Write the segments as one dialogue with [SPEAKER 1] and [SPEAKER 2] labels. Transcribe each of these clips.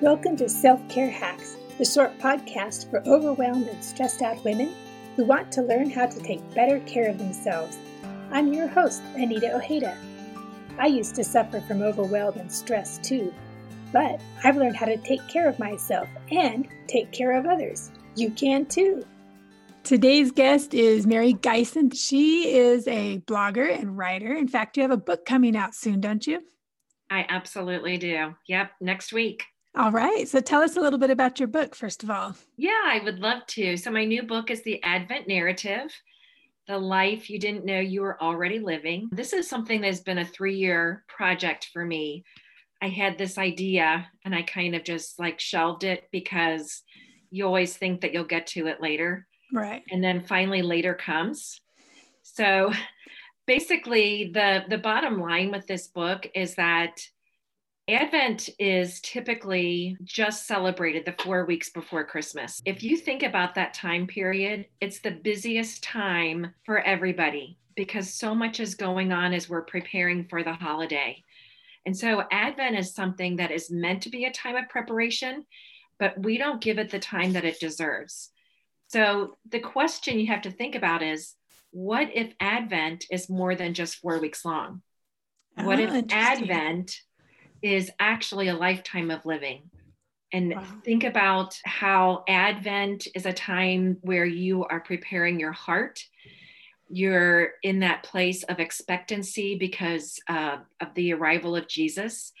[SPEAKER 1] Welcome to Self Care Hacks, the short podcast for overwhelmed and stressed out women who want to learn how to take better care of themselves. I'm your host, Anita Ojeda. I used to suffer from overwhelm and stress too, but I've learned how to take care of myself and take care of others. You can too. Today's guest is Mary Geisen. She is a blogger and writer. In fact, you have a book coming out soon, don't you?
[SPEAKER 2] I absolutely do. Yep, next week.
[SPEAKER 1] All right. So tell us a little bit about your book, first of all.
[SPEAKER 2] Yeah, I would love to. So, my new book is The Advent Narrative The Life You Didn't Know You Were Already Living. This is something that's been a three year project for me. I had this idea and I kind of just like shelved it because you always think that you'll get to it later.
[SPEAKER 1] Right.
[SPEAKER 2] And then finally later comes. So basically the the bottom line with this book is that Advent is typically just celebrated the four weeks before Christmas. If you think about that time period, it's the busiest time for everybody because so much is going on as we're preparing for the holiday. And so, Advent is something that is meant to be a time of preparation, but we don't give it the time that it deserves. So, the question you have to think about is what if Advent is more than just four weeks long? What if ah, Advent is actually a lifetime of living. And wow. think about how Advent is a time where you are preparing your heart. You're in that place of expectancy because uh, of the arrival of Jesus.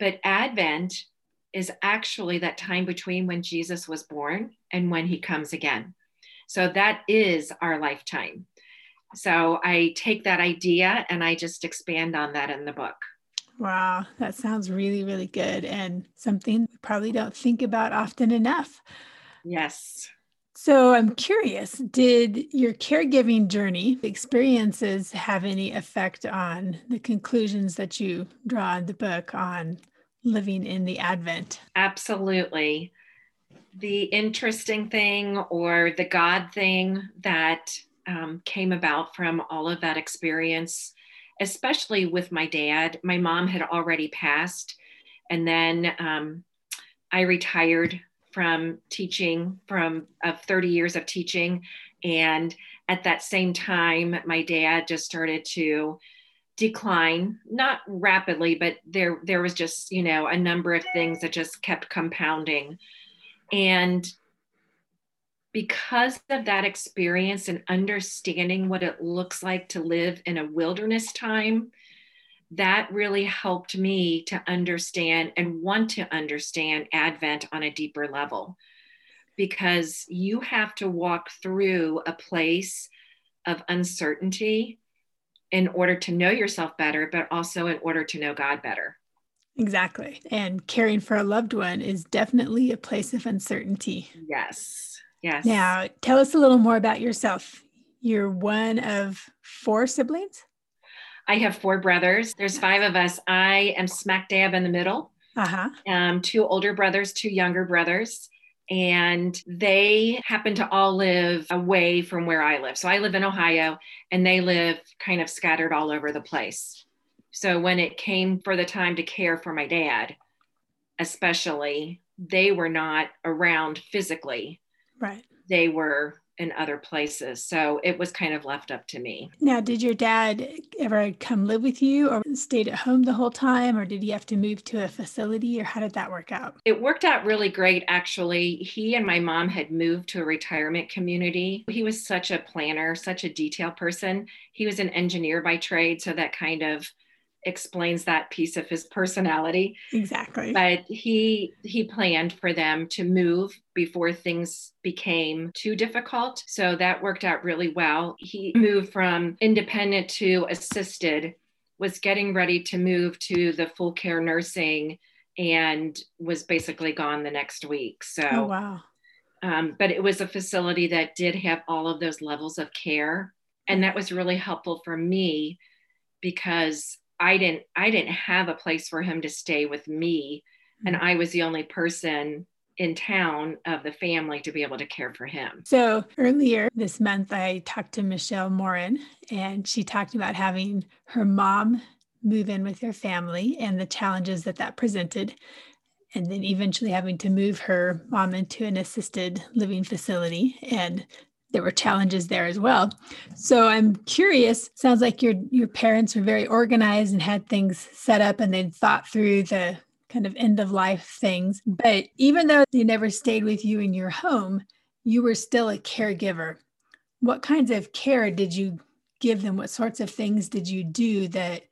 [SPEAKER 2] But Advent is actually that time between when Jesus was born and when he comes again. So that is our lifetime. So I take that idea and I just expand on that in the book.
[SPEAKER 1] Wow, that sounds really, really good and something we probably don't think about often enough.
[SPEAKER 2] Yes.
[SPEAKER 1] So I'm curious, did your caregiving journey experiences have any effect on the conclusions that you draw in the book on living in the Advent?
[SPEAKER 2] Absolutely. The interesting thing or the God thing that um, came about from all of that experience especially with my dad. My mom had already passed, and then um, I retired from teaching from of 30 years of teaching and at that same time my dad just started to decline not rapidly but there there was just you know a number of things that just kept compounding and because of that experience and understanding what it looks like to live in a wilderness time, that really helped me to understand and want to understand Advent on a deeper level. Because you have to walk through a place of uncertainty in order to know yourself better, but also in order to know God better.
[SPEAKER 1] Exactly. And caring for a loved one is definitely a place of uncertainty.
[SPEAKER 2] Yes. Yes.
[SPEAKER 1] Now, tell us a little more about yourself. You're one of four siblings?
[SPEAKER 2] I have four brothers. There's five of us. I am smack dab in the middle.
[SPEAKER 1] Uh-huh.
[SPEAKER 2] Um, two older brothers, two younger brothers. And they happen to all live away from where I live. So I live in Ohio and they live kind of scattered all over the place. So when it came for the time to care for my dad, especially, they were not around physically
[SPEAKER 1] Right.
[SPEAKER 2] They were in other places. So it was kind of left up to me.
[SPEAKER 1] Now, did your dad ever come live with you or stayed at home the whole time, or did he have to move to a facility, or how did that work out?
[SPEAKER 2] It worked out really great, actually. He and my mom had moved to a retirement community. He was such a planner, such a detail person. He was an engineer by trade. So that kind of explains that piece of his personality.
[SPEAKER 1] Exactly.
[SPEAKER 2] But he he planned for them to move before things became too difficult. So that worked out really well. He moved from independent to assisted was getting ready to move to the full care nursing and was basically gone the next week. So
[SPEAKER 1] oh, wow.
[SPEAKER 2] um, but it was a facility that did have all of those levels of care. And that was really helpful for me because I didn't I didn't have a place for him to stay with me and mm-hmm. I was the only person in town of the family to be able to care for him.
[SPEAKER 1] So earlier this month I talked to Michelle Morin and she talked about having her mom move in with her family and the challenges that that presented. and then eventually having to move her mom into an assisted living facility. And there were challenges there as well. So I'm curious. Sounds like your your parents were very organized and had things set up, and they'd thought through the kind of end of life things. But even though they never stayed with you in your home, you were still a caregiver. What kinds of care did you give them? What sorts of things did you do that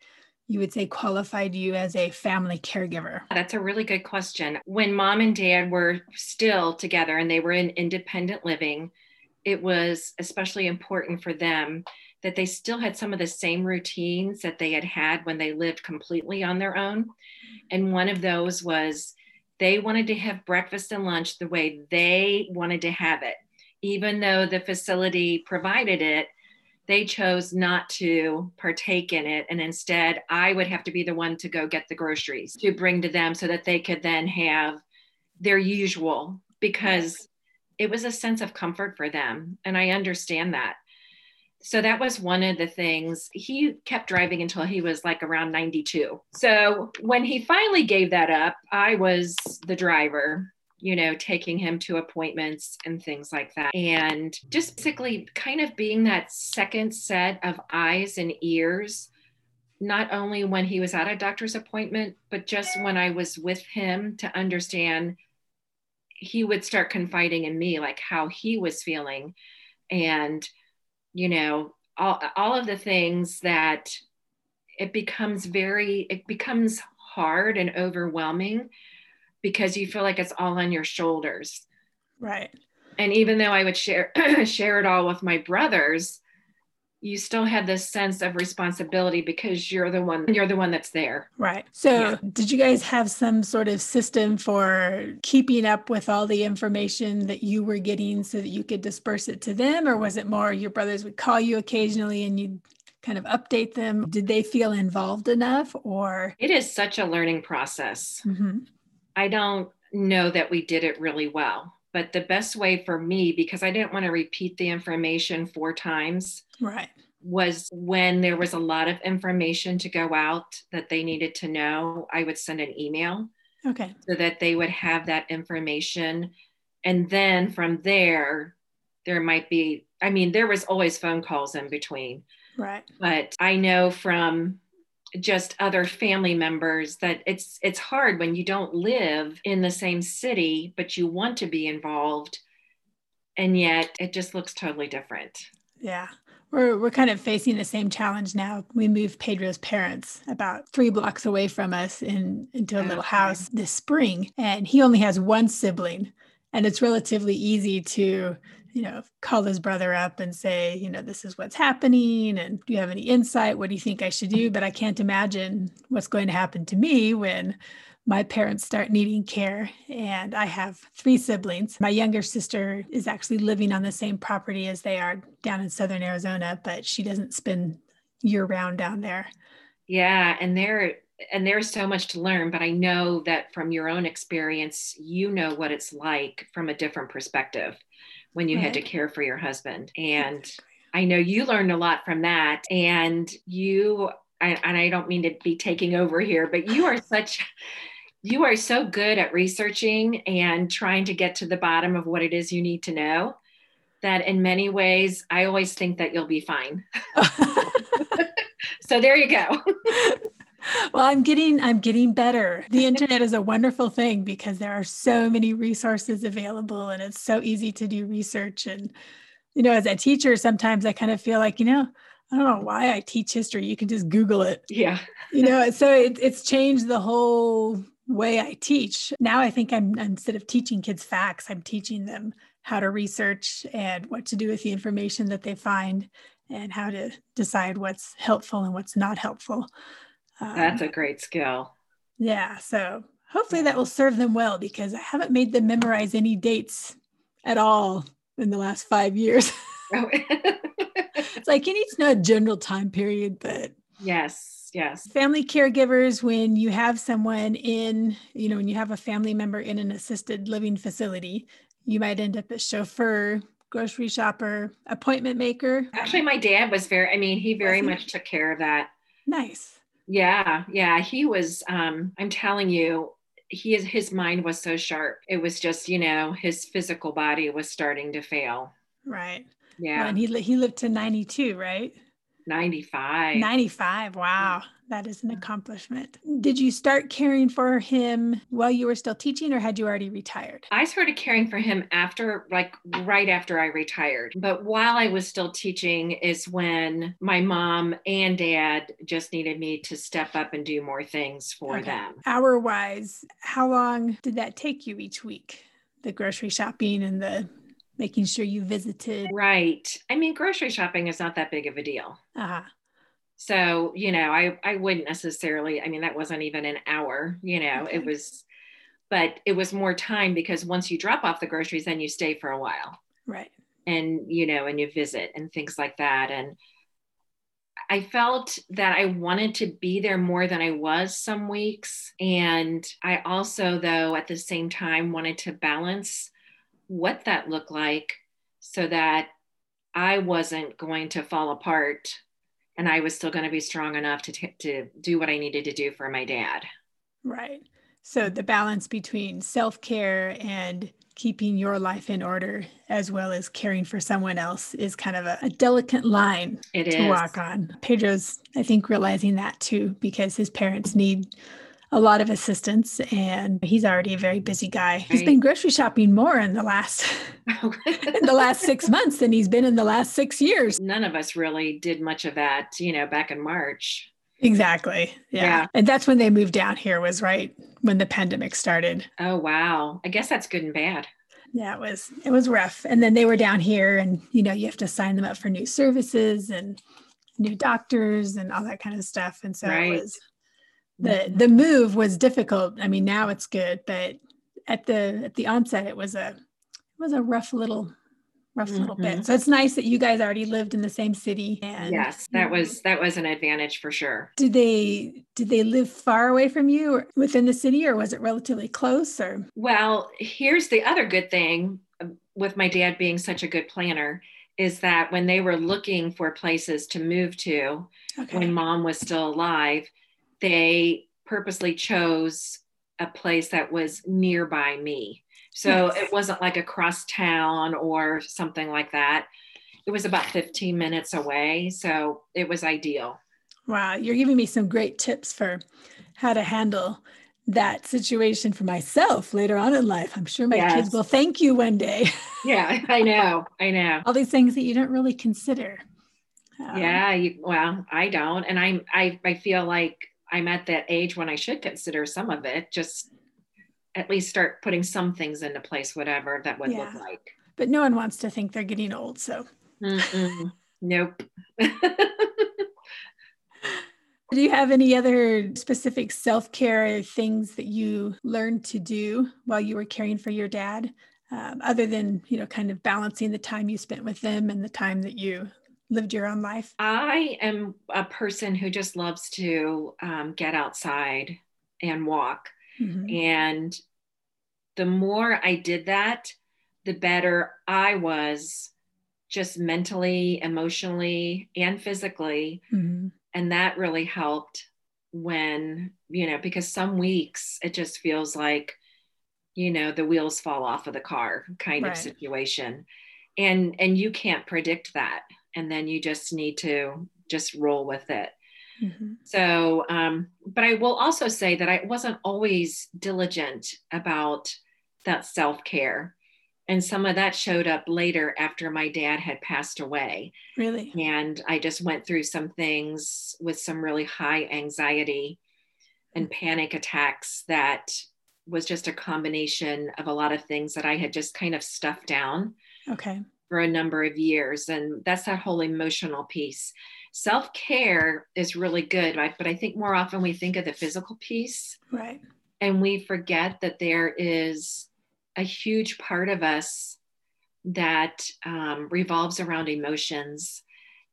[SPEAKER 1] you would say qualified you as a family caregiver?
[SPEAKER 2] That's a really good question. When mom and dad were still together and they were in independent living, it was especially important for them that they still had some of the same routines that they had had when they lived completely on their own. And one of those was they wanted to have breakfast and lunch the way they wanted to have it. Even though the facility provided it, they chose not to partake in it. And instead, I would have to be the one to go get the groceries to bring to them so that they could then have their usual because it was a sense of comfort for them. And I understand that. So that was one of the things. He kept driving until he was like around 92. So when he finally gave that up, I was the driver, you know, taking him to appointments and things like that. And just basically kind of being that second set of eyes and ears, not only when he was at a doctor's appointment, but just when I was with him to understand he would start confiding in me like how he was feeling. And you know all, all of the things that it becomes very it becomes hard and overwhelming because you feel like it's all on your shoulders.
[SPEAKER 1] Right.
[SPEAKER 2] And even though i would share share it all with my brothers you still had this sense of responsibility because you're the one you're the one that's there.
[SPEAKER 1] Right. So yeah. did you guys have some sort of system for keeping up with all the information that you were getting so that you could disperse it to them? Or was it more your brothers would call you occasionally and you'd kind of update them? Did they feel involved enough or?
[SPEAKER 2] It is such a learning process. Mm-hmm. i don't know that we did it really well but the best way for me because i didn't want to repeat the information four times
[SPEAKER 1] right.
[SPEAKER 2] was when there was a lot of information to go out that they needed to know i would send an email
[SPEAKER 1] okay.
[SPEAKER 2] so that they would have that information. And then from there there might be i mean there was always phone calls in between.
[SPEAKER 1] Right.
[SPEAKER 2] But i know from just other family members that it's it's hard when you don't live in the same city but you want to be involved and yet it just looks totally different
[SPEAKER 1] yeah we're, we're kind of facing the same challenge now. We moved Pedro's parents about three blocks away from us in, into a little house this spring, and he only has one sibling. And it's relatively easy to you know, call his brother up and say, you know, this is what's happening. And do you have any insight? What do you think I should do? But I can't imagine what's going to happen to me when my parents start needing care. And I have three siblings. My younger sister is actually living on the same property as they are down in southern Arizona, but she doesn't spend year round down there.
[SPEAKER 2] Yeah. And there, and there's so much to learn, but I know that from your own experience, you know what it's like from a different perspective when you right. had mm-hmm. to care for your husband. And I know you learned a lot from that. And you, and I don't mean to be taking over here, but you are such, you are so good at researching and trying to get to the bottom of what it is you need to know that in many ways, I always think that you'll be fine. so there you go.
[SPEAKER 1] Well i'm getting i'm getting better. The internet is a wonderful thing because there are so many resources available and it's so easy to do research. And you know as a teacher sometimes i kind of feel like you know i don't know why i teach history. You can just google it.
[SPEAKER 2] Yeah.
[SPEAKER 1] You know so it, it's changed the whole way i teach. Now i think i'm instead of teaching kids facts i'm teaching them how to research and what to do with the information that they find and how to decide what's helpful and what's not helpful
[SPEAKER 2] um, That's a great skill.
[SPEAKER 1] Yeah. So hopefully that will serve them well because I haven't made them memorize any dates at all in the last five years. Oh. it's like you need to know a general time period, but
[SPEAKER 2] yes, yes.
[SPEAKER 1] Family caregivers, when you have someone in, you know, when you have a family member in an assisted living facility, you might end up as chauffeur, grocery shopper, appointment maker.
[SPEAKER 2] Actually, my dad was very, I mean, he very much took care of that.
[SPEAKER 1] Nice.
[SPEAKER 2] Yeah, yeah. He was, um, I'm telling you, he is his mind was so sharp. It was just, you know, his physical body was starting to fail.
[SPEAKER 1] Right.
[SPEAKER 2] Yeah.
[SPEAKER 1] Well, and he he lived to 92, right?
[SPEAKER 2] 95.
[SPEAKER 1] 95. Wow. That is an accomplishment. Did you start caring for him while you were still teaching or had you already retired?
[SPEAKER 2] I started caring for him after, like, right after I retired. But while I was still teaching, is when my mom and dad just needed me to step up and do more things for
[SPEAKER 1] Okay.
[SPEAKER 2] them.
[SPEAKER 1] Hour wise, how long did that take you each week? The grocery shopping and the making sure you visited.
[SPEAKER 2] Right. I mean, grocery shopping is not that big of a deal.
[SPEAKER 1] Uh-huh.
[SPEAKER 2] So, you know, I, I wouldn't necessarily, I mean, that wasn't even an hour, you know,
[SPEAKER 1] Okay.
[SPEAKER 2] it was, but it was more time because once you drop off the groceries, then you stay for a while.
[SPEAKER 1] Right.
[SPEAKER 2] and you know and you visit and things like that and i felt that i wanted to be there more than i was some weeks and i also though at the same time wanted to balance what that looked like so that i wasn't going to fall apart and i was still going to be strong enough to, t- to do what i needed to do for my dad
[SPEAKER 1] Right. So the balance between self care and keeping your life in order, as well as caring for someone else, is kind of a, a delicate line
[SPEAKER 2] It
[SPEAKER 1] to
[SPEAKER 2] is.
[SPEAKER 1] walk on. Pedro's, I think, realizing that too, because his parents need a lot of assistance and he's already a very busy guy. He's been grocery shopping more in the last oh, in the last six months than he's been in the last six years.
[SPEAKER 2] none of us really did much of that you know back in march
[SPEAKER 1] Exactly. Yeah.
[SPEAKER 2] Yeah.
[SPEAKER 1] And that's when they moved down here was right when the pandemic started.
[SPEAKER 2] oh wow i guess that's good and bad
[SPEAKER 1] Yeah, it was it was rough. And then they were down here and you know, you have to sign them up for new services and new doctors and all that kind of stuff. And so
[SPEAKER 2] Right.
[SPEAKER 1] it was the the move was difficult. I mean, now it's good, but at the at the onset it was a it was a rough little rough little bit.
[SPEAKER 2] Mhm.
[SPEAKER 1] So it's nice that you guys already lived in the same city and
[SPEAKER 2] yes that was that was an advantage for sure
[SPEAKER 1] did they did they live far away from you or within the city or was it relatively close or
[SPEAKER 2] well here's the other good thing um, with my dad being such a good planner is that when they were looking for places to move to
[SPEAKER 1] okay
[SPEAKER 2] when mom was still alive they purposely chose a place that was nearby me so
[SPEAKER 1] Nice.
[SPEAKER 2] it wasn't like across town or something like that it was about 15 minutes away so it was ideal
[SPEAKER 1] Wow, you're giving me some great tips for how to handle that situation for myself later on in life. I'm sure my
[SPEAKER 2] Yes.
[SPEAKER 1] kids will thank you one day.
[SPEAKER 2] yeah i know i know
[SPEAKER 1] All these things that you don't really consider. Um,
[SPEAKER 2] yeah you, well i don't and i'm I, I feel like i'm at that age when i should consider some of it just at least start putting some things into place whatever that would
[SPEAKER 1] Yeah.
[SPEAKER 2] look like
[SPEAKER 1] But no one wants to think they're getting old. So,
[SPEAKER 2] Mm-mm. nope
[SPEAKER 1] do you have any other specific self care things that you learned to do while you were caring for your dad, um, other than, you know, kind of balancing the time you spent with them and the time that you lived your own life?
[SPEAKER 2] i am a person who just loves to um, get outside and walk
[SPEAKER 1] Mhm.
[SPEAKER 2] and the more I did that, the better I was just mentally, emotionally, and physically.
[SPEAKER 1] Mhm.
[SPEAKER 2] And that really helped when, you know, because some weeks it just feels like, you know, the wheels fall off of the car kind
[SPEAKER 1] Right.
[SPEAKER 2] of situation. And and you can't predict that. And then you just need to just roll with it.
[SPEAKER 1] Mhm.
[SPEAKER 2] So, um, but I will also say that I wasn't always diligent about that self care. And some of that showed up later after my dad had passed away.
[SPEAKER 1] Really?
[SPEAKER 2] And I just went through some things with some really high anxiety and panic attacks that was just a combination of a lot of things that I had just kind of stuffed down
[SPEAKER 1] Okay.
[SPEAKER 2] For a number of years. And that's that whole emotional piece. Self care is really good, right? But I think more often we think of the physical piece
[SPEAKER 1] Right.
[SPEAKER 2] and we forget that there is a huge part of us that um, revolves around emotions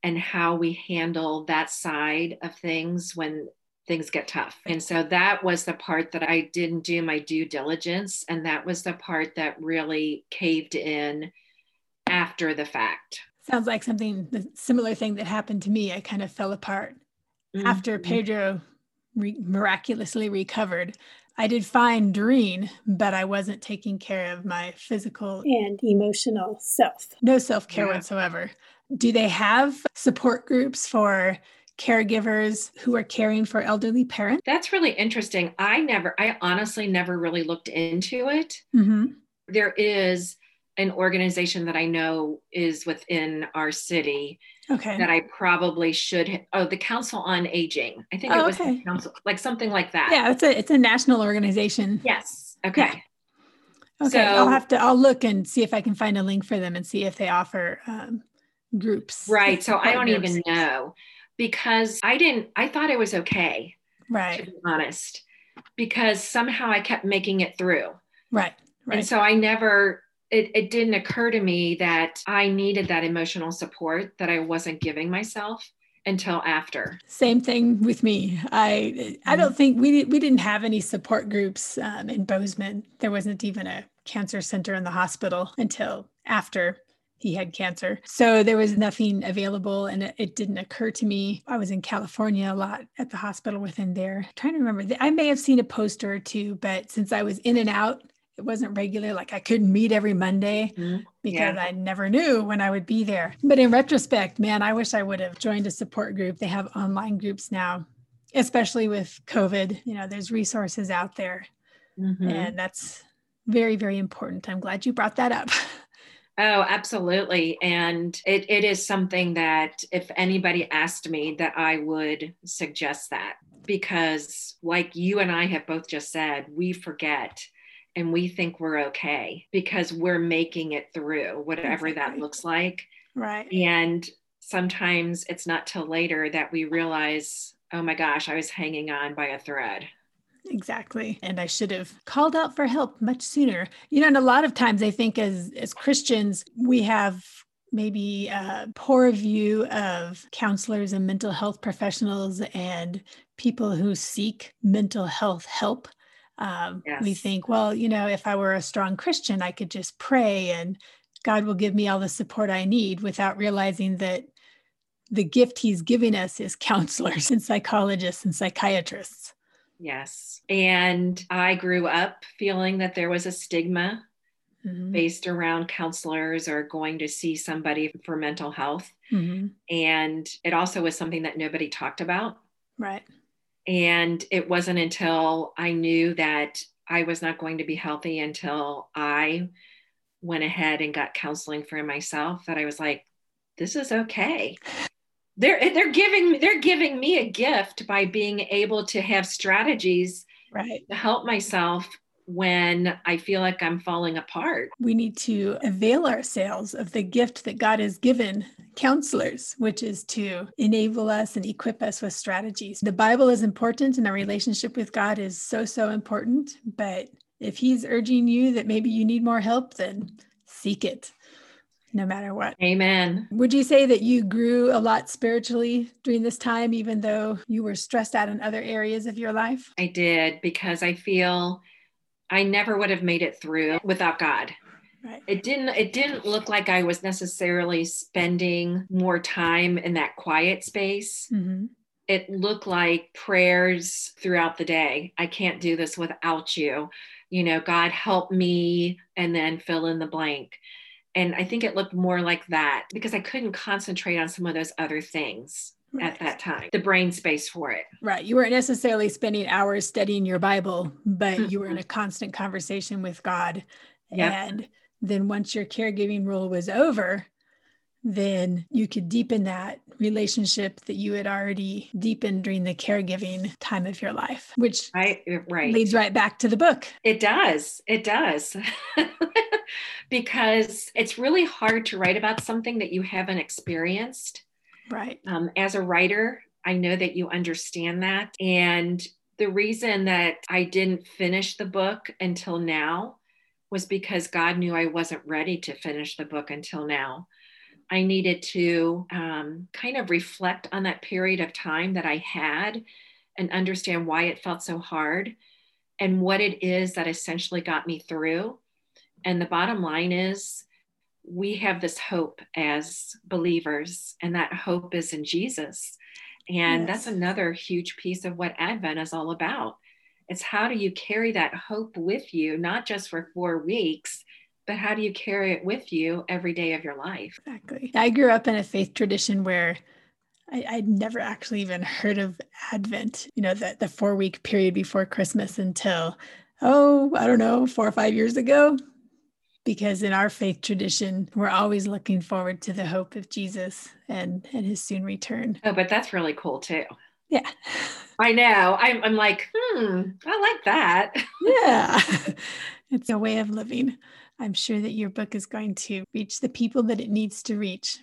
[SPEAKER 2] and how we handle that side of things when things get tough. And so that was the part that I didn't do my due diligence. And that was the part that really caved in after the fact.
[SPEAKER 1] Sounds like something, the similar thing that happened to me. I kind of fell apart after
[SPEAKER 2] Mhm.
[SPEAKER 1] Pedro re- miraculously recovered. I did fine during, but I wasn't taking care of my physical
[SPEAKER 3] and emotional self.
[SPEAKER 1] No self care yeah. whatsoever. Do they have support groups for caregivers who are caring for elderly parents?
[SPEAKER 2] That's really interesting. I never, I honestly never really looked into it. Mm-hmm. There is an organization that I know is within our city. Okay. That I probably should. Oh, the Council on Aging. I think it oh, was okay. council, like something like that.
[SPEAKER 1] Yeah, it's a it's a national organization.
[SPEAKER 2] Yes. Okay. Yeah.
[SPEAKER 1] Okay. So, I'll have to. I'll look and see if I can find a link for them and see if they offer um, groups.
[SPEAKER 2] Right. So I don't groups. even know because I didn't, I thought it was okay.
[SPEAKER 1] Right.
[SPEAKER 2] To be honest, because somehow I kept making it through.
[SPEAKER 1] Right. Right.
[SPEAKER 2] And so I never, it, it didn't occur to me that I needed that emotional support that I wasn't giving myself until after.
[SPEAKER 1] Same thing with me. I I don't think we we didn't have any support groups um, in Bozeman. There wasn't even a cancer center in the hospital until after he had cancer. So there was nothing available and it, it, didn't occur to me. I was in California a lot at the hospital with him there. I'm trying to remember. I may have seen a poster or two, but since I was in and out, it wasn't regular. Like I couldn't meet every Monday mm-hmm. because yeah. I never knew when I would be there. But in retrospect, man, I wish I would have joined a support group. They have online groups now, especially with COVID. You know, there's resources out there. Mm-hmm. And that's very, very important. I'm glad you brought that up.
[SPEAKER 2] Oh, absolutely. And it, it is something that if anybody asked me that I would suggest that because like you and I have both just said, we forget and we think we're okay because we're making it through whatever that looks like.
[SPEAKER 1] Right.
[SPEAKER 2] And sometimes it's not till later that we realize, oh my gosh, I was hanging on by a thread.
[SPEAKER 1] Exactly. And I should have called out for help much sooner. You know, and a lot of times I think as as Christians, we have maybe a poor view of counselors and mental health professionals and people who seek mental health help. Um, yes. We think, well, you know, if I were a strong Christian, I could just pray and God will give me all the support I need without realizing that the gift he's giving us is counselors and psychologists and psychiatrists.
[SPEAKER 2] Yes. And I grew up feeling that there was a stigma mm-hmm. based around counselors or going to see somebody for mental health. Mm-hmm. And it also was something that nobody talked about.
[SPEAKER 1] Right.
[SPEAKER 2] And it wasn't until I knew that I was not going to be healthy until I went ahead and got counseling for myself that I was like, this is okay. They're eh, they're giving they're giving me a gift by being able to have strategies
[SPEAKER 1] right.
[SPEAKER 2] to help myself when I feel like I'm falling apart.
[SPEAKER 1] We need to avail ourselves of the gift that God has given counselors, which is to enable us and equip us with strategies. The Bible is important and our relationship with God is so, so important. But if He's urging you that maybe you need more help, then seek it no matter what.
[SPEAKER 2] Amen.
[SPEAKER 1] Would you say that you grew a lot spiritually during this time, even though you were stressed out in other areas of your life?
[SPEAKER 2] I did because I feel I never would have made it through without God. Right. It didn't it didn't look like I was necessarily spending more time in that quiet space. Mm-hmm. It looked like prayers throughout the day. I can't do this without you. You know, God help me and then fill in the blank and I think it looked more like that because I couldn't concentrate on some of those other things right. at that time, the brain space for it.
[SPEAKER 1] Right. You weren't necessarily spending hours studying your Bible, but mm-hmm. you were in a constant conversation with God. Yep. And then once your caregiving role was over, then you could deepen that relationship that you had already deepened during the caregiving time of your life, which
[SPEAKER 2] right, right.
[SPEAKER 1] leads right back to the book.
[SPEAKER 2] It does. It does. because it's really hard to write about something that you haven't experienced.
[SPEAKER 1] Right.
[SPEAKER 2] Um, as a writer, I know that you understand that. And the reason that I didn't finish the book until now was because God knew I wasn't ready to finish the book until now. I needed to um, kind of reflect on that period of time that I had and understand why it felt so hard and what it is that essentially got me through. And the bottom line is, we have this hope as believers, and that hope is in Jesus. And yes. that's another huge piece of what Advent is all about It's how do you carry that hope with you, not just for four weeks, but how do you carry it with you every day of your life?
[SPEAKER 4] Exactly. I grew up in a faith tradition where I, would never actually even heard of Advent, you know, the, the four week period before Christmas until, oh, I don't know, four or five years ago. Because in our faith tradition, we're always looking forward to the hope of Jesus and, and his soon return.
[SPEAKER 2] Oh, but that's really cool too.
[SPEAKER 4] Yeah.
[SPEAKER 2] I know. I'm, I'm like, hmm, I like that.
[SPEAKER 4] yeah. it's a way of living. I'm sure that your book is going to reach the people that it needs to reach.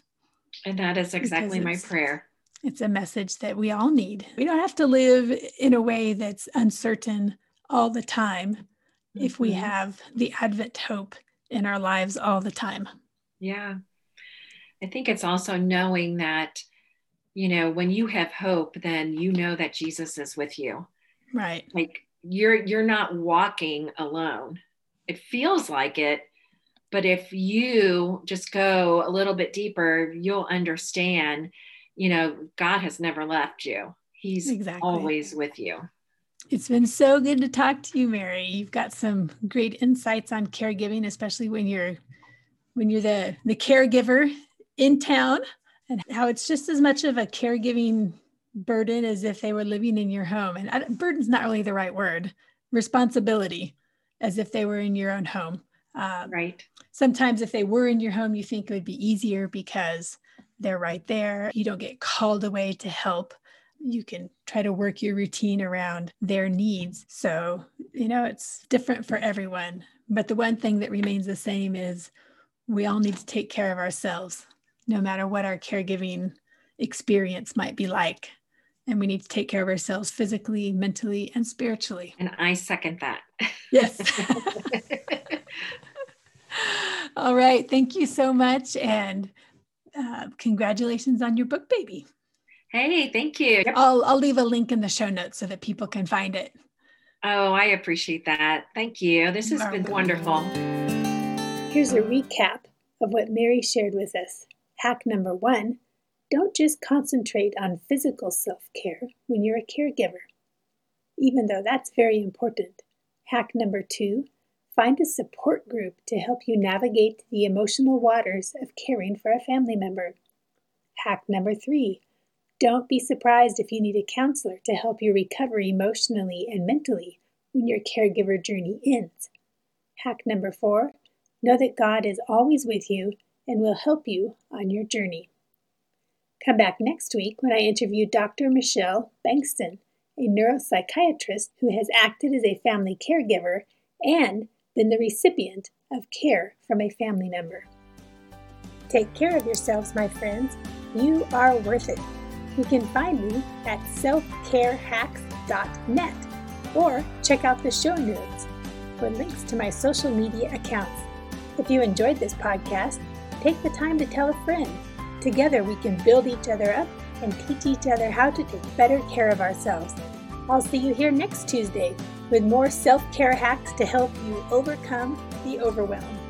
[SPEAKER 2] And that is exactly my prayer.
[SPEAKER 4] It's a message that we all need. We don't have to live in a way that's uncertain all the time mm-hmm. if we have the Advent hope in our lives all the time.
[SPEAKER 2] Yeah. I think it's also knowing that, you know, when you have hope, then you know that Jesus is with you.
[SPEAKER 4] Right.
[SPEAKER 2] Like you're you're not walking alone it feels like it but if you just go a little bit deeper you'll understand you know god has never left you he's exactly. always with you
[SPEAKER 4] it's been so good to talk to you mary you've got some great insights on caregiving especially when you're when you're the the caregiver in town and how it's just as much of a caregiving burden as if they were living in your home and burden's not really the right word responsibility as if they were in your own home.
[SPEAKER 2] Um, right.
[SPEAKER 4] Sometimes, if they were in your home, you think it would be easier because they're right there. You don't get called away to help. You can try to work your routine around their needs. So, you know, it's different for everyone. But the one thing that remains the same is we all need to take care of ourselves, no matter what our caregiving experience might be like and we need to take care of ourselves physically, mentally, and spiritually.
[SPEAKER 2] And I second that.
[SPEAKER 4] Yes. All right. Thank you so much. And uh, congratulations on your book, baby.
[SPEAKER 2] Hey, thank you.
[SPEAKER 4] I'll, I'll leave a link in the show notes so that people can find it.
[SPEAKER 2] Oh, I appreciate that. Thank you. This has been wonderful.
[SPEAKER 1] Here's a recap of what Mary shared with us. Hack number one don't just concentrate on physical self care when you're a caregiver, even though that's very important. Hack number two find a support group to help you navigate the emotional waters of caring for a family member. Hack number three don't be surprised if you need a counselor to help you recover emotionally and mentally when your caregiver journey ends. Hack number four know that God is always with you and will help you on your journey. Come back next week when I interview Dr. Michelle Bankston, a neuropsychiatrist who has acted as a family caregiver and been the recipient of care from a family member. Take care of yourselves, my friends. You are worth it. You can find me at selfcarehacks.net or check out the show notes for links to my social media accounts. If you enjoyed this podcast, take the time to tell a friend Together, we can build each other up and teach each other how to take better care of ourselves. I'll see you here next Tuesday with more self care hacks to help you overcome the overwhelm.